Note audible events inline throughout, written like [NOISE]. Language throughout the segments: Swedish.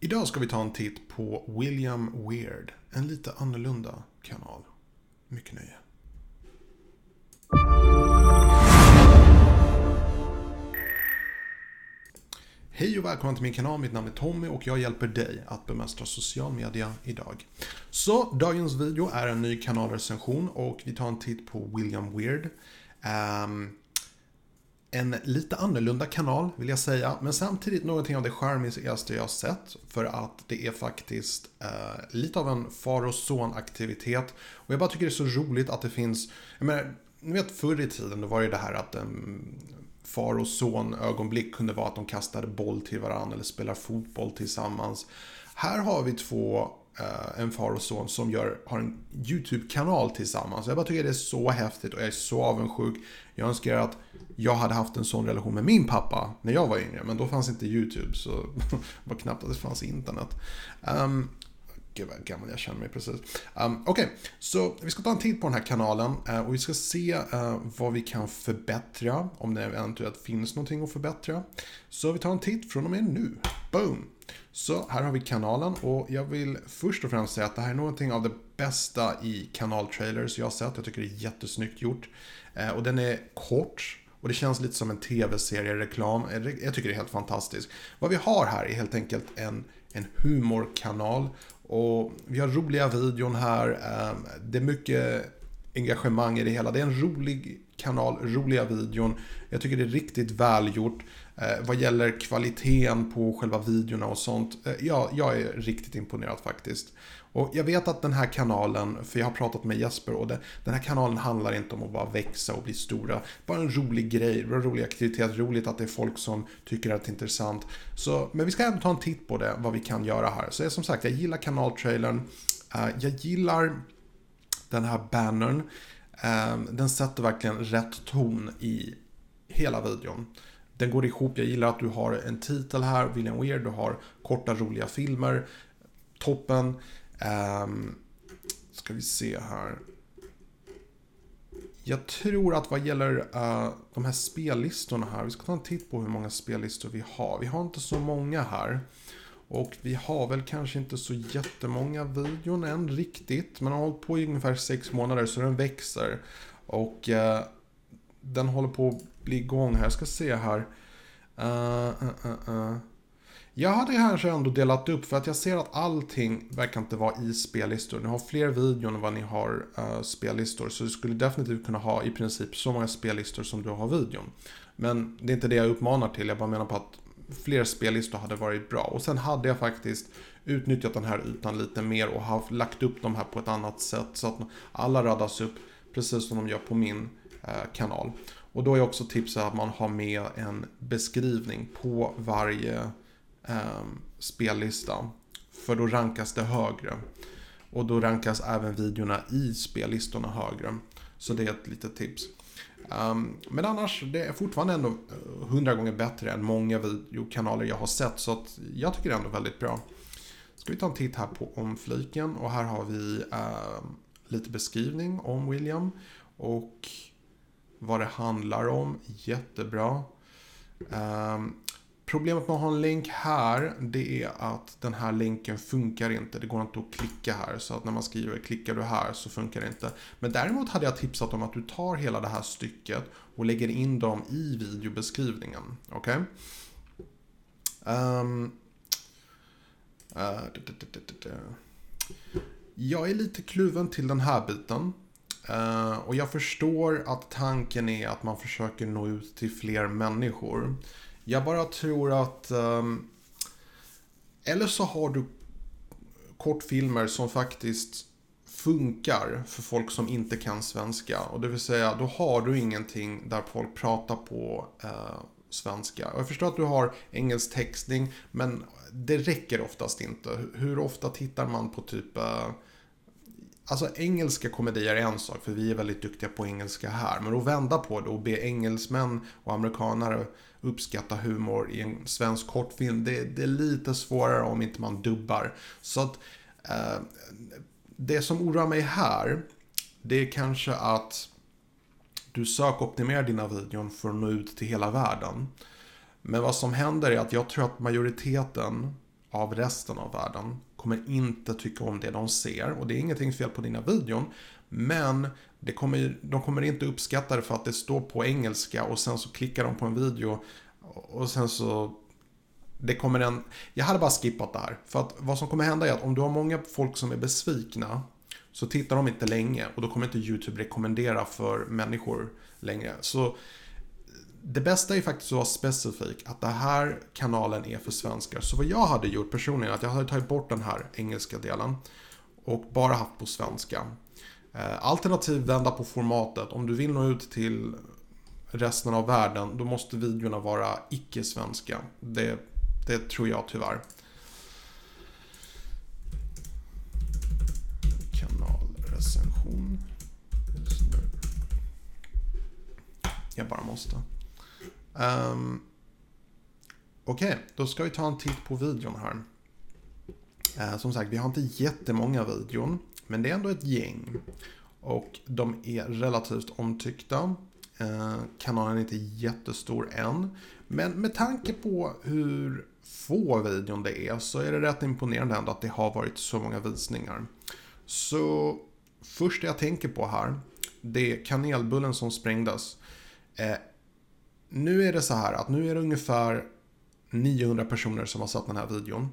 Idag ska vi ta en titt på William Weird, en lite annorlunda kanal. Mycket nöje. Hej och välkommen till min kanal, mitt namn är Tommy och jag hjälper dig att bemästra social media idag. Så dagens video är en ny kanalrecension och vi tar en titt på William Weird. Um, en lite annorlunda kanal vill jag säga, men samtidigt någonting av det charmigaste jag har sett. För att det är faktiskt eh, lite av en far och son-aktivitet. Och jag bara tycker det är så roligt att det finns, jag menar, ni vet förr i tiden då var det det här att um, far och son ögonblick kunde vara att de kastade boll till varandra eller spelar fotboll tillsammans. Här har vi två Eh, en far och son som gör, har en YouTube-kanal tillsammans. Jag bara tycker det är så häftigt och jag är så avundsjuk. Jag önskar att jag hade haft en sån relation med min pappa när jag var yngre. Men då fanns inte YouTube så [LAUGHS] det var knappt att det fanns internet. Um, Gud vad gammal jag känner mig precis. Um, Okej, okay. så vi ska ta en titt på den här kanalen uh, och vi ska se uh, vad vi kan förbättra. Om det eventuellt finns någonting att förbättra. Så vi tar en titt från och med nu. Boom! Så här har vi kanalen och jag vill först och främst säga att det här är någonting av det bästa i kanaltrailers jag har sett. Jag tycker det är jättesnyggt gjort. Uh, och den är kort. Och det känns lite som en tv-serie-reklam. Jag tycker det är helt fantastiskt. Vad vi har här är helt enkelt en, en humorkanal och vi har roliga videon här. Ehm, det är mycket engagemang i det hela. Det är en rolig kanal, roliga videon. Jag tycker det är riktigt välgjort. Eh, vad gäller kvaliteten på själva videorna och sånt. Eh, ja, jag är riktigt imponerad faktiskt. Och jag vet att den här kanalen, för jag har pratat med Jesper och det, den här kanalen handlar inte om att bara växa och bli stora. Bara en rolig grej, en rolig aktivitet, roligt att det är folk som tycker att det är intressant. Så, men vi ska ändå ta en titt på det, vad vi kan göra här. Så som sagt, jag gillar kanaltrailern. Eh, jag gillar den här bannern. Eh, den sätter verkligen rätt ton i hela videon. Den går ihop, jag gillar att du har en titel här, William Weir, du har korta roliga filmer. Toppen. Um, ska vi se här. Jag tror att vad gäller uh, de här spellistorna här, vi ska ta en titt på hur många spellistor vi har. Vi har inte så många här. Och vi har väl kanske inte så jättemånga videon än riktigt. Men den har hållit på i ungefär sex månader så den växer. Och uh, den håller på att igång här. Jag ska se här. Uh, jag hade kanske ändå delat upp för att jag ser att allting verkar inte vara i spellistor. Ni har fler videon än vad ni har uh, spellistor. Så du skulle definitivt kunna ha i princip så många spellistor som du har videon. Men det är inte det jag uppmanar till. Jag bara menar på att fler spellistor hade varit bra. Och sen hade jag faktiskt utnyttjat den här ytan lite mer och haft, lagt upp de här på ett annat sätt. Så att alla radas upp precis som de gör på min uh, kanal. Och då är också tipset att man har med en beskrivning på varje eh, spellista. För då rankas det högre. Och då rankas även videorna i spellistorna högre. Så det är ett litet tips. Um, men annars, det är fortfarande ändå eh, hundra gånger bättre än många videokanaler jag har sett. Så att jag tycker det är ändå väldigt bra. Ska vi ta en titt här på omfliken. Och här har vi uh, lite beskrivning om William. Och vad det handlar om. Jättebra. Um, Problemet med att ha en länk här, det är att den här länken funkar inte. Det går inte att klicka här. Så att när man skriver klickar du här så funkar det inte. Men däremot hade jag tipsat om att du tar hela det här stycket och lägger in dem i videobeskrivningen. Okej? Okay? Um, uh, jag är lite kluven till den här biten. Uh, och jag förstår att tanken är att man försöker nå ut till fler människor. Jag bara tror att... Um, eller så har du kortfilmer som faktiskt funkar för folk som inte kan svenska. Och det vill säga, då har du ingenting där folk pratar på uh, svenska. Och jag förstår att du har engelsk textning, men det räcker oftast inte. Hur ofta tittar man på typ... Uh, Alltså engelska komedier är en sak, för vi är väldigt duktiga på engelska här. Men att vända på det och be engelsmän och amerikanare uppskatta humor i en svensk kortfilm, det, det är lite svårare om inte man dubbar. Så att eh, det som oroar mig här, det är kanske att du sökoptimerar dina videon för att nå ut till hela världen. Men vad som händer är att jag tror att majoriteten av resten av världen kommer inte tycka om det de ser. Och det är ingenting fel på dina videon. Men det kommer, de kommer inte uppskatta det för att det står på engelska och sen så klickar de på en video och sen så det kommer en... Jag hade bara skippat det här. För att vad som kommer hända är att om du har många folk som är besvikna så tittar de inte länge och då kommer inte YouTube rekommendera för människor längre. Så det bästa är faktiskt att vara specifik, att den här kanalen är för svenskar. Så vad jag hade gjort personligen, att jag hade tagit bort den här engelska delen och bara haft på svenska. Eh, Alternativt vända på formatet. Om du vill nå ut till resten av världen, då måste videorna vara icke-svenska. Det, det tror jag tyvärr. Kanalrecension. Jag bara måste. Um, Okej, okay, då ska vi ta en titt på videon här. Uh, som sagt, vi har inte jättemånga videon, men det är ändå ett gäng. Och de är relativt omtyckta. Eh, uh, kanalen är inte jättestor än. Men med tanke på hur få videon det är så är det rätt imponerande ändå att det har varit så många visningar. Så första jag tänker på här, det är kanelbullen som sprängdes. Eh, nu är det så här att nu är det ungefär 900 personer som har sett den här videon.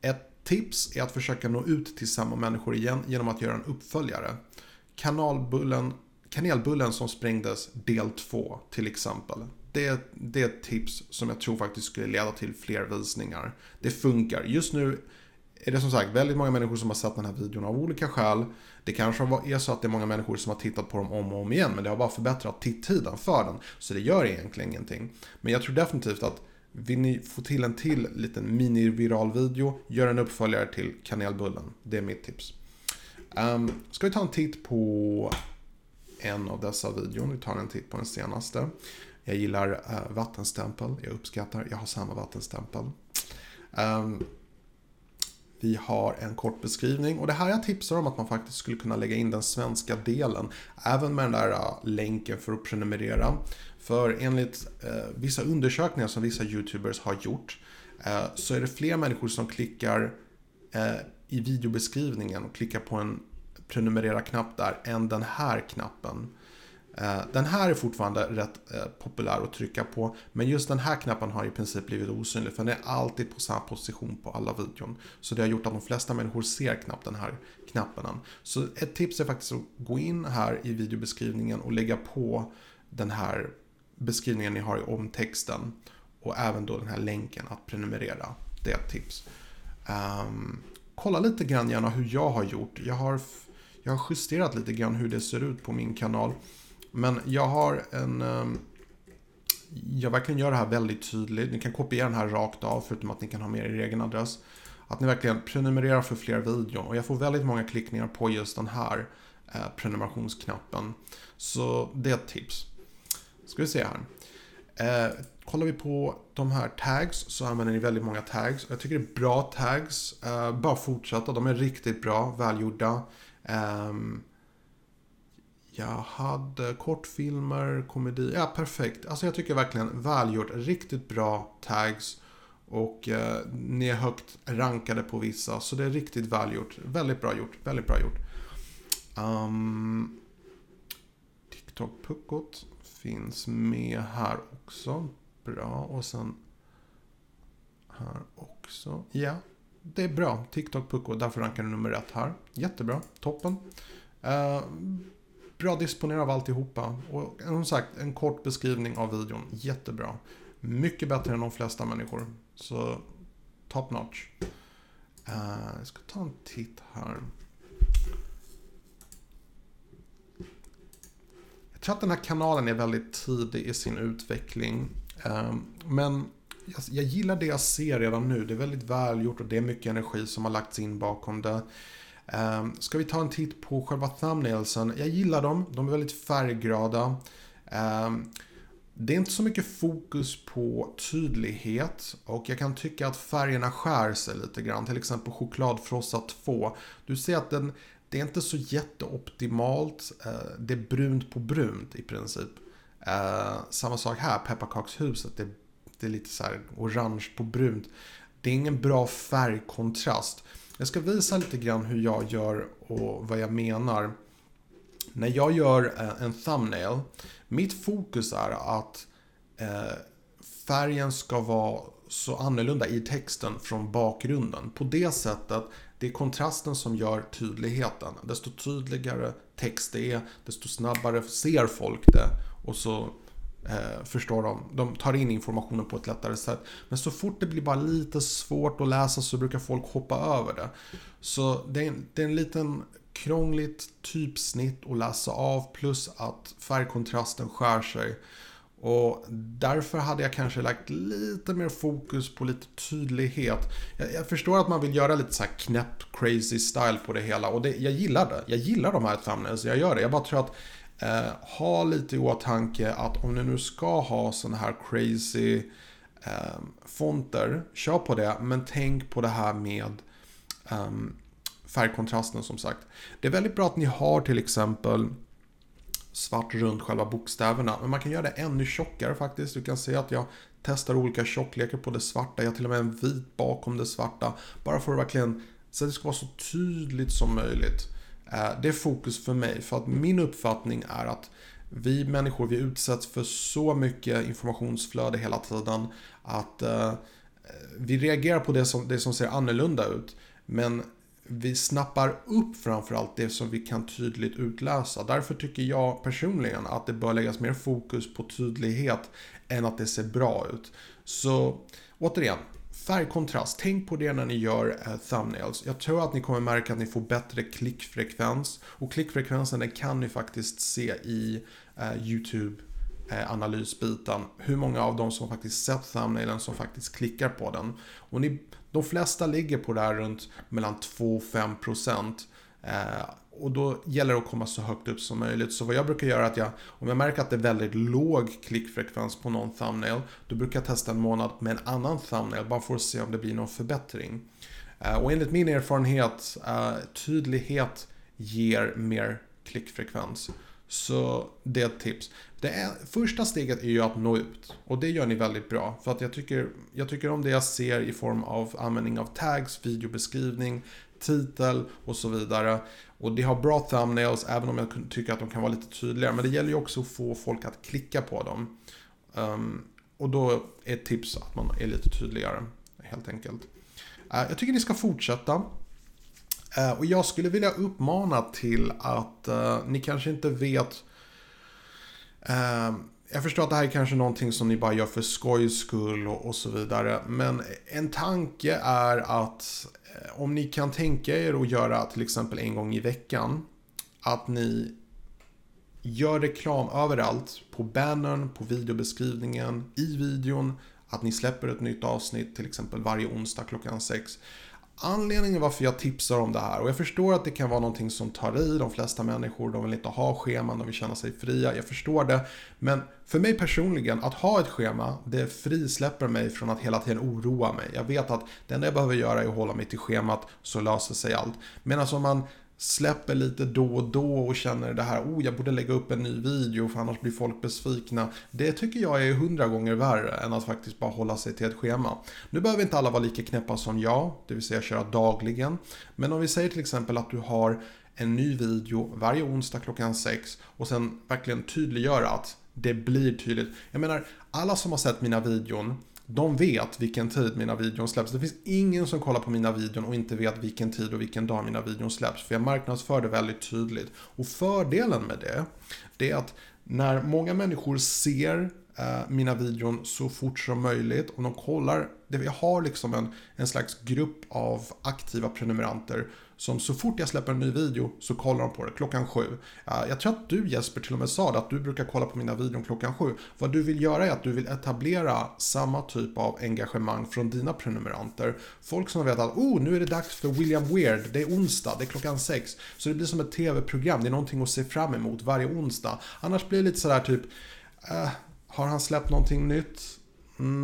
Ett tips är att försöka nå ut till samma människor igen genom att göra en uppföljare. Kanalbullen, kanelbullen som sprängdes del 2 till exempel. Det, det är ett tips som jag tror faktiskt skulle leda till fler visningar. Det funkar. Just nu är det som sagt väldigt många människor som har sett den här videon av olika skäl. Det kanske är så att det är många människor som har tittat på dem om och om igen, men det har bara förbättrat tittiden för den. Så det gör egentligen ingenting. Men jag tror definitivt att vill ni få till en till liten mini-viral video, gör en uppföljare till kanelbullen. Det är mitt tips. Um, ska vi ta en titt på en av dessa videon. Vi tar en titt på den senaste. Jag gillar uh, vattenstämpel. Jag uppskattar, jag har samma vattenstämpel. Um, vi har en kort beskrivning och det här jag tipsar om att man faktiskt skulle kunna lägga in den svenska delen. Även med den där äh, länken för att prenumerera. För enligt eh, vissa undersökningar som vissa YouTubers har gjort eh, så är det fler människor som klickar eh, i videobeskrivningen och klickar på en prenumerera-knapp där än den här knappen. Eh, den här är fortfarande rätt eh, populär att trycka på. Men just den här knappen har i princip blivit osynlig. För den är alltid på samma position på alla videon. Så det har gjort att de flesta människor ser knappt den här knappen. Så ett tips är faktiskt att gå in här i videobeskrivningen och lägga på den här beskrivningen ni har i omtexten. Och även då den här länken att prenumerera. Det är ett tips. Um, kolla lite grann gärna hur jag har gjort. Jag har, jag har justerat lite grann hur det ser ut på min kanal. Men jag har en... Ehm, jag verkligen gör det här väldigt tydligt. Ni kan kopiera den här rakt av, förutom att ni kan ha med er egen adress. Att ni verkligen prenumererar för fler videon. Och jag får väldigt många klickningar på just den här eh, prenumerationsknappen. Så det är ett tips. Ska vi se här. Eh, kollar vi på de här tags så använder ni väldigt många tags. Jag tycker det är bra tags. Eh, bara fortsätta, de är riktigt bra, välgjorda. Um, jag hade kortfilmer, komedi, ja perfekt. Alltså jag tycker verkligen välgjort, riktigt bra tags. Och eh, ni är högt rankade på vissa, så det är riktigt välgjort. Väldigt bra gjort, väldigt bra gjort. Um, TikTok Puckot finns med här också. Bra, och sen här också. Ja, det är bra. TikTok Puckot, därför rankar du nummer ett här. Jättebra, toppen. Uh, bra disponerad av alltihopa. Och som sagt, en kort beskrivning av videon. Jättebra. Mycket bättre än de flesta människor. Så top notch. Uh, jag ska ta en titt här. Jag tror att den här kanalen är väldigt tidig i sin utveckling. Uh, men jag, jag, gillar det jag ser redan nu. Det är väldigt välgjort och det är mycket energi som har lagts in bakom det. Um, ska vi ta en titt på själva thumbnailsen? Jag gillar dem, de är väldigt färggrada. Um, ehm, det är inte så mycket fokus på tydlighet och jag kan tycka att färgerna skär sig lite grann. Till exempel chokladfrossa 2. Du ser att den, det är inte så jätteoptimalt. Uh, det är brunt på brunt i princip. Uh, samma sak här, pepparkakshuset. Det, det är lite så orange på brunt det är ingen bra färgkontrast. Jag ska visa lite grann hur jag gör och vad jag menar. När jag gör eh, en thumbnail, mitt fokus är att eh, färgen ska vara så annorlunda i texten från bakgrunden. På det sättet, det är kontrasten som gör tydligheten. Desto tydligare text det är, desto snabbare ser folk det. Och så eh, förstår de. De tar in informationen på ett lättare sätt. Men så fort det blir bara lite svårt att läsa så brukar folk hoppa över det. Så det är, en, det är en liten krångligt typsnitt att läsa av plus att färgkontrasten skär sig. Och därför hade jag kanske lagt lite mer fokus på lite tydlighet. Jag, jag förstår att man vill göra lite så här knäpp, crazy style på det hela. Och det, jag gillar det. Jag gillar de här thumbnails, jag gör det. Jag bara tror att eh, ha lite i åtanke att om ni nu ska ha sådana här crazy eh, fonter, kör på det. Men tänk på det här med eh, färgkontrasten som sagt. Det är väldigt bra att ni har till exempel svart runt själva bokstäverna. Men man kan göra det ännu tjockare faktiskt. Du kan se att jag testar olika tjocklekar på det svarta. Jag har till och med en vit bakom det svarta. Bara för att verkligen så att det ska vara så tydligt som möjligt. Eh, det är fokus för mig. För att min uppfattning är att vi människor vi utsätts för så mycket informationsflöde hela tiden. Att eh, eh, vi reagerar på det som, det som ser annorlunda ut. Men vi snappar upp framförallt det som vi kan tydligt utläsa. Därför tycker jag personligen att det bör läggas mer fokus på tydlighet än att det ser bra ut. Så återigen, färgkontrast. Tänk på det när ni gör eh, thumbnails. Jag tror att ni kommer märka att ni får bättre klickfrekvens. Och klickfrekvensen den kan ni faktiskt se i eh, YouTube-analysbiten. Eh, Hur många av dem som faktiskt sett thumbnailen som faktiskt klickar på den. Och ni de flesta ligger på det här runt mellan 2 Eh, och då gäller det att komma så högt upp som möjligt. Så vad jag brukar göra är att jag, om jag märker att det är väldigt låg klickfrekvens på någon thumbnail, då brukar jag testa en månad med en annan thumbnail, bara för att se om det blir någon förbättring. Eh, och enligt min erfarenhet, eh, tydlighet ger mer klickfrekvens. Så det är ett tips. Det är, första steget är ju att nå ut. Och det gör ni väldigt bra. För att jag tycker, jag tycker om det jag ser i form av användning av tags, videobeskrivning, titel och så vidare. Och det har bra thumbnails även om jag tycker att de kan vara lite tydligare. Men det gäller ju också att få folk att klicka på dem. Um, och då är ett tips att man är lite tydligare helt enkelt. Uh, jag tycker ni ska fortsätta. Uh, och jag skulle vilja uppmana till att uh, ni kanske inte vet ehm, jag förstår att det här är kanske någonting som ni bara gör för skojs skull och, och så vidare. Men en tanke är att Eh, om ni kan tänka er att göra till exempel en gång i veckan. Att ni gör reklam överallt. På bannern, på videobeskrivningen, i videon. Att ni släpper ett nytt avsnitt till exempel varje onsdag klockan sex anledningen varför jag tipsar om det här. Och jag förstår att det kan vara någonting som tar i. De flesta människor de vill inte ha scheman, de vill känna sig fria. Jag förstår det. Men för mig personligen, att ha ett schema, det frisläpper mig från att hela tiden oroa mig. Jag vet att det enda jag behöver göra är att hålla mig till schemat så löser sig allt. Medan alltså om man släpper lite då och då och känner det här, oh jag borde lägga upp en ny video för annars blir folk besvikna. Det tycker jag är hundra gånger värre än att faktiskt bara hålla sig till ett schema. Nu behöver inte alla vara lika knäppa som jag, det vill säga köra dagligen. Men om vi säger till exempel att du har en ny video varje onsdag klockan 6 och sen verkligen tydliggöra att det blir tydligt. Jag menar, alla som har sett mina videon de vet vilken tid mina videon släpps. Det finns ingen som kollar på mina videon och inte vet vilken tid och vilken dag mina videon släpps. För jag marknadsför det väldigt tydligt. Och fördelen med det, det är att när många människor ser eh, mina videon så fort som möjligt och de kollar, jag har liksom en, en slags grupp av aktiva prenumeranter som så fort jag släpper en ny video så kollar de på det klockan sju. Jag tror att du Jesper till och med sa det, att du brukar kolla på mina videor klockan sju. Vad du vill göra är att du vill etablera samma typ av engagemang från dina prenumeranter. Folk som vet att oh, nu är det dags för William Weird, det är onsdag, det är klockan sex. Så det blir som ett tv-program, det är någonting att se fram emot varje onsdag. Annars blir det lite sådär typ, eh, har han släppt någonting nytt?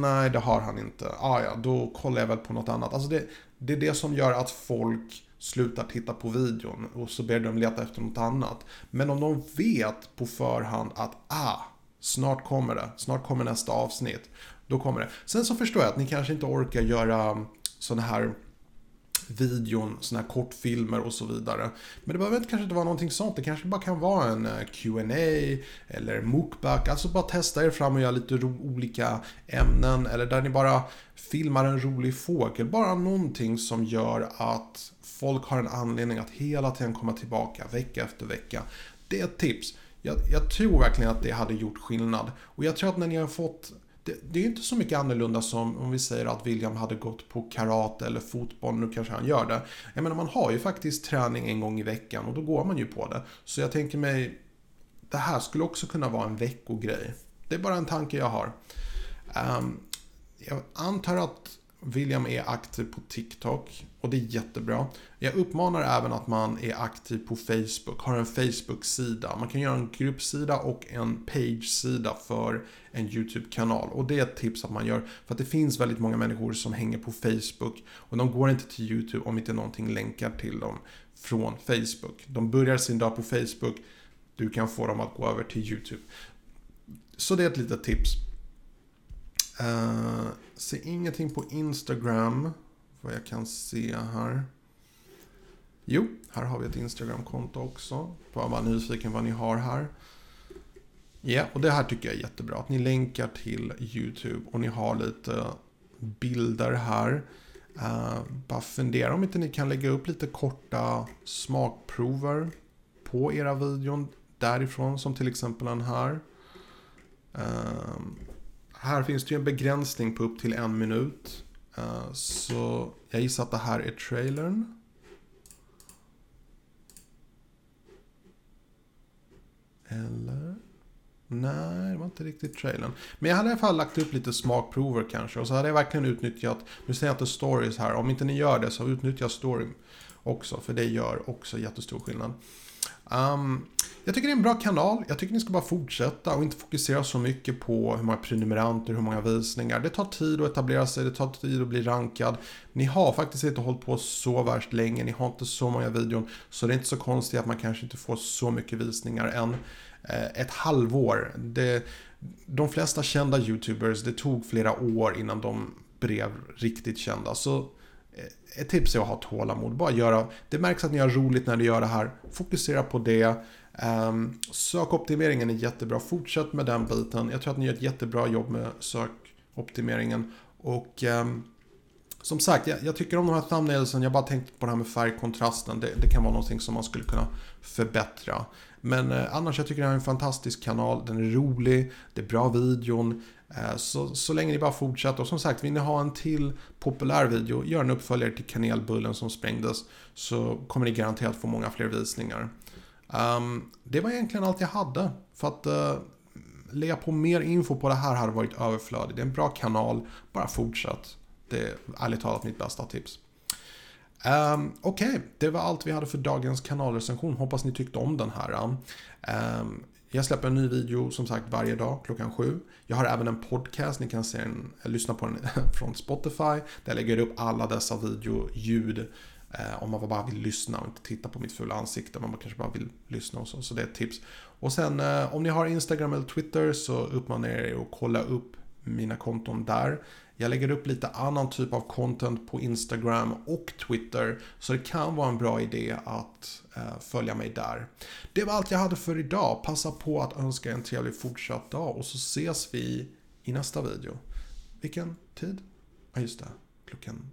Nej, det har han inte. Ah, ja, då kollar jag väl på något annat. Alltså det, det är det som gör att folk slutar titta på videon och så ber de leta efter något annat. Men om de vet på förhand att ah, snart kommer det, snart kommer nästa avsnitt. Då kommer det. Sen så förstår jag att ni kanske inte orkar göra sådana här videon, sådana här kortfilmer och så vidare. Men det behöver inte kanske inte vara någonting sånt. Det kanske bara kan vara en eh, Q&A eller mukbang. Alltså bara testa er fram och göra lite olika ämnen. Eller där ni bara filmar en rolig fågel. Bara någonting som gör att folk har en anledning att hela tiden komma tillbaka vecka efter vecka. Det är ett tips. Jag, jag tror verkligen att det hade gjort skillnad. Och jag tror att när ni har fått det, det, är inte så mycket annorlunda som om vi säger att William hade gått på karate eller fotboll, nu kanske han gör det. Jag menar man har ju faktiskt träning en gång i veckan och då går man ju på det. Så jag tänker mig, det här skulle också kunna vara en veckogrej. Det är bara en tanke jag har. Um, jag antar att William är aktiv på TikTok och det är jättebra. Jag uppmanar även att man är aktiv på Facebook, har en Facebook-sida. Man kan göra en gruppsida och en page-sida för en YouTube-kanal. Och det är ett tips att man gör för att det finns väldigt många människor som hänger på Facebook och de går inte till YouTube om inte någonting länkar till dem från Facebook. De börjar sin dag på Facebook, du kan få dem att gå över till YouTube. Så det är ett litet tips. Uh, se ingenting på Instagram. Vad jag kan se här. Jo, här har vi ett Instagram-konto också. Bara vara nyfiken vad ni har här. Ja, yeah, och det här tycker jag är jättebra. Att ni länkar till YouTube och ni har lite bilder här. Uh, bara fundera om inte ni kan lägga upp lite korta smakprover på era videon därifrån. Som till exempel den här. Uh, här finns det ju en begränsning på upp till en minut. Eh, så jag gissar att det här är trailern. Eller? Nej, det var inte riktigt trailern. Men jag hade i alla fall lagt upp lite smakprover kanske. Och så hade jag verkligen utnyttjat, nu säger jag inte stories här. Om inte ni gör det så utnyttja story också. För det gör också jättestor skillnad. Um, jag tycker det är en bra kanal. Jag tycker ni ska bara fortsätta och inte fokusera så mycket på hur många prenumeranter, hur många visningar. Det tar tid att etablera sig, det tar tid att bli rankad. Ni har faktiskt inte hållit på så värst länge, ni har inte så många videon. Så det är inte så konstigt att man kanske inte får så mycket visningar än. Eh, ett halvår. Det, de flesta kända YouTubers, det tog flera år innan de blev riktigt kända. Så Eh, ett tips är att ha tålamod. Bara göra, det märks att ni har roligt när ni gör det här. Fokusera på det. Um, sökoptimeringen är jättebra. Fortsätt med den biten. Jag tror att ni gör ett jättebra jobb med sökoptimeringen. Och um, som sagt, jag, jag, tycker om de här thumbnailsen. Jag bara tänkte på det här med färgkontrasten. Det, det kan vara någonting som man skulle kunna förbättra. Men eh, annars jag tycker det här är en fantastisk kanal. Den är rolig, det är bra videon. Eh, så, så länge ni bara fortsätter. Och som sagt, vill ni ha en till populär video, gör en uppföljare till kanelbullen som sprängdes. Så kommer ni garanterat få många fler visningar. Um, det var egentligen allt jag hade. För att uh, lägga på mer info på det här hade varit överflödigt. Det är en bra kanal, bara fortsätt. Det är ärligt talat mitt bästa tips. Um, Okej, okay. det var allt vi hade för dagens kanalrecension. Hoppas ni tyckte om den här. Um, jag släpper en ny video som sagt varje dag klockan sju. Jag har även en podcast, ni kan se en, eh, lyssna på den [LAUGHS] från Spotify. Där jag lägger upp alla dessa videoljud Eh, om man bara vill lyssna och inte titta på mitt fulla ansikte. Men man kanske bara vill lyssna och så. Så det är ett tips. Och sen eh, om ni har Instagram eller Twitter så uppmanar jag er att kolla upp mina konton där. Jag lägger upp lite annan typ av content på Instagram och Twitter. Så det kan vara en bra idé att eh, följa mig där. Det var allt jag hade för idag. Passa på att önska en trevlig fortsatt dag och så ses vi i nästa video. Vilken tid? Ja, just det. Klockan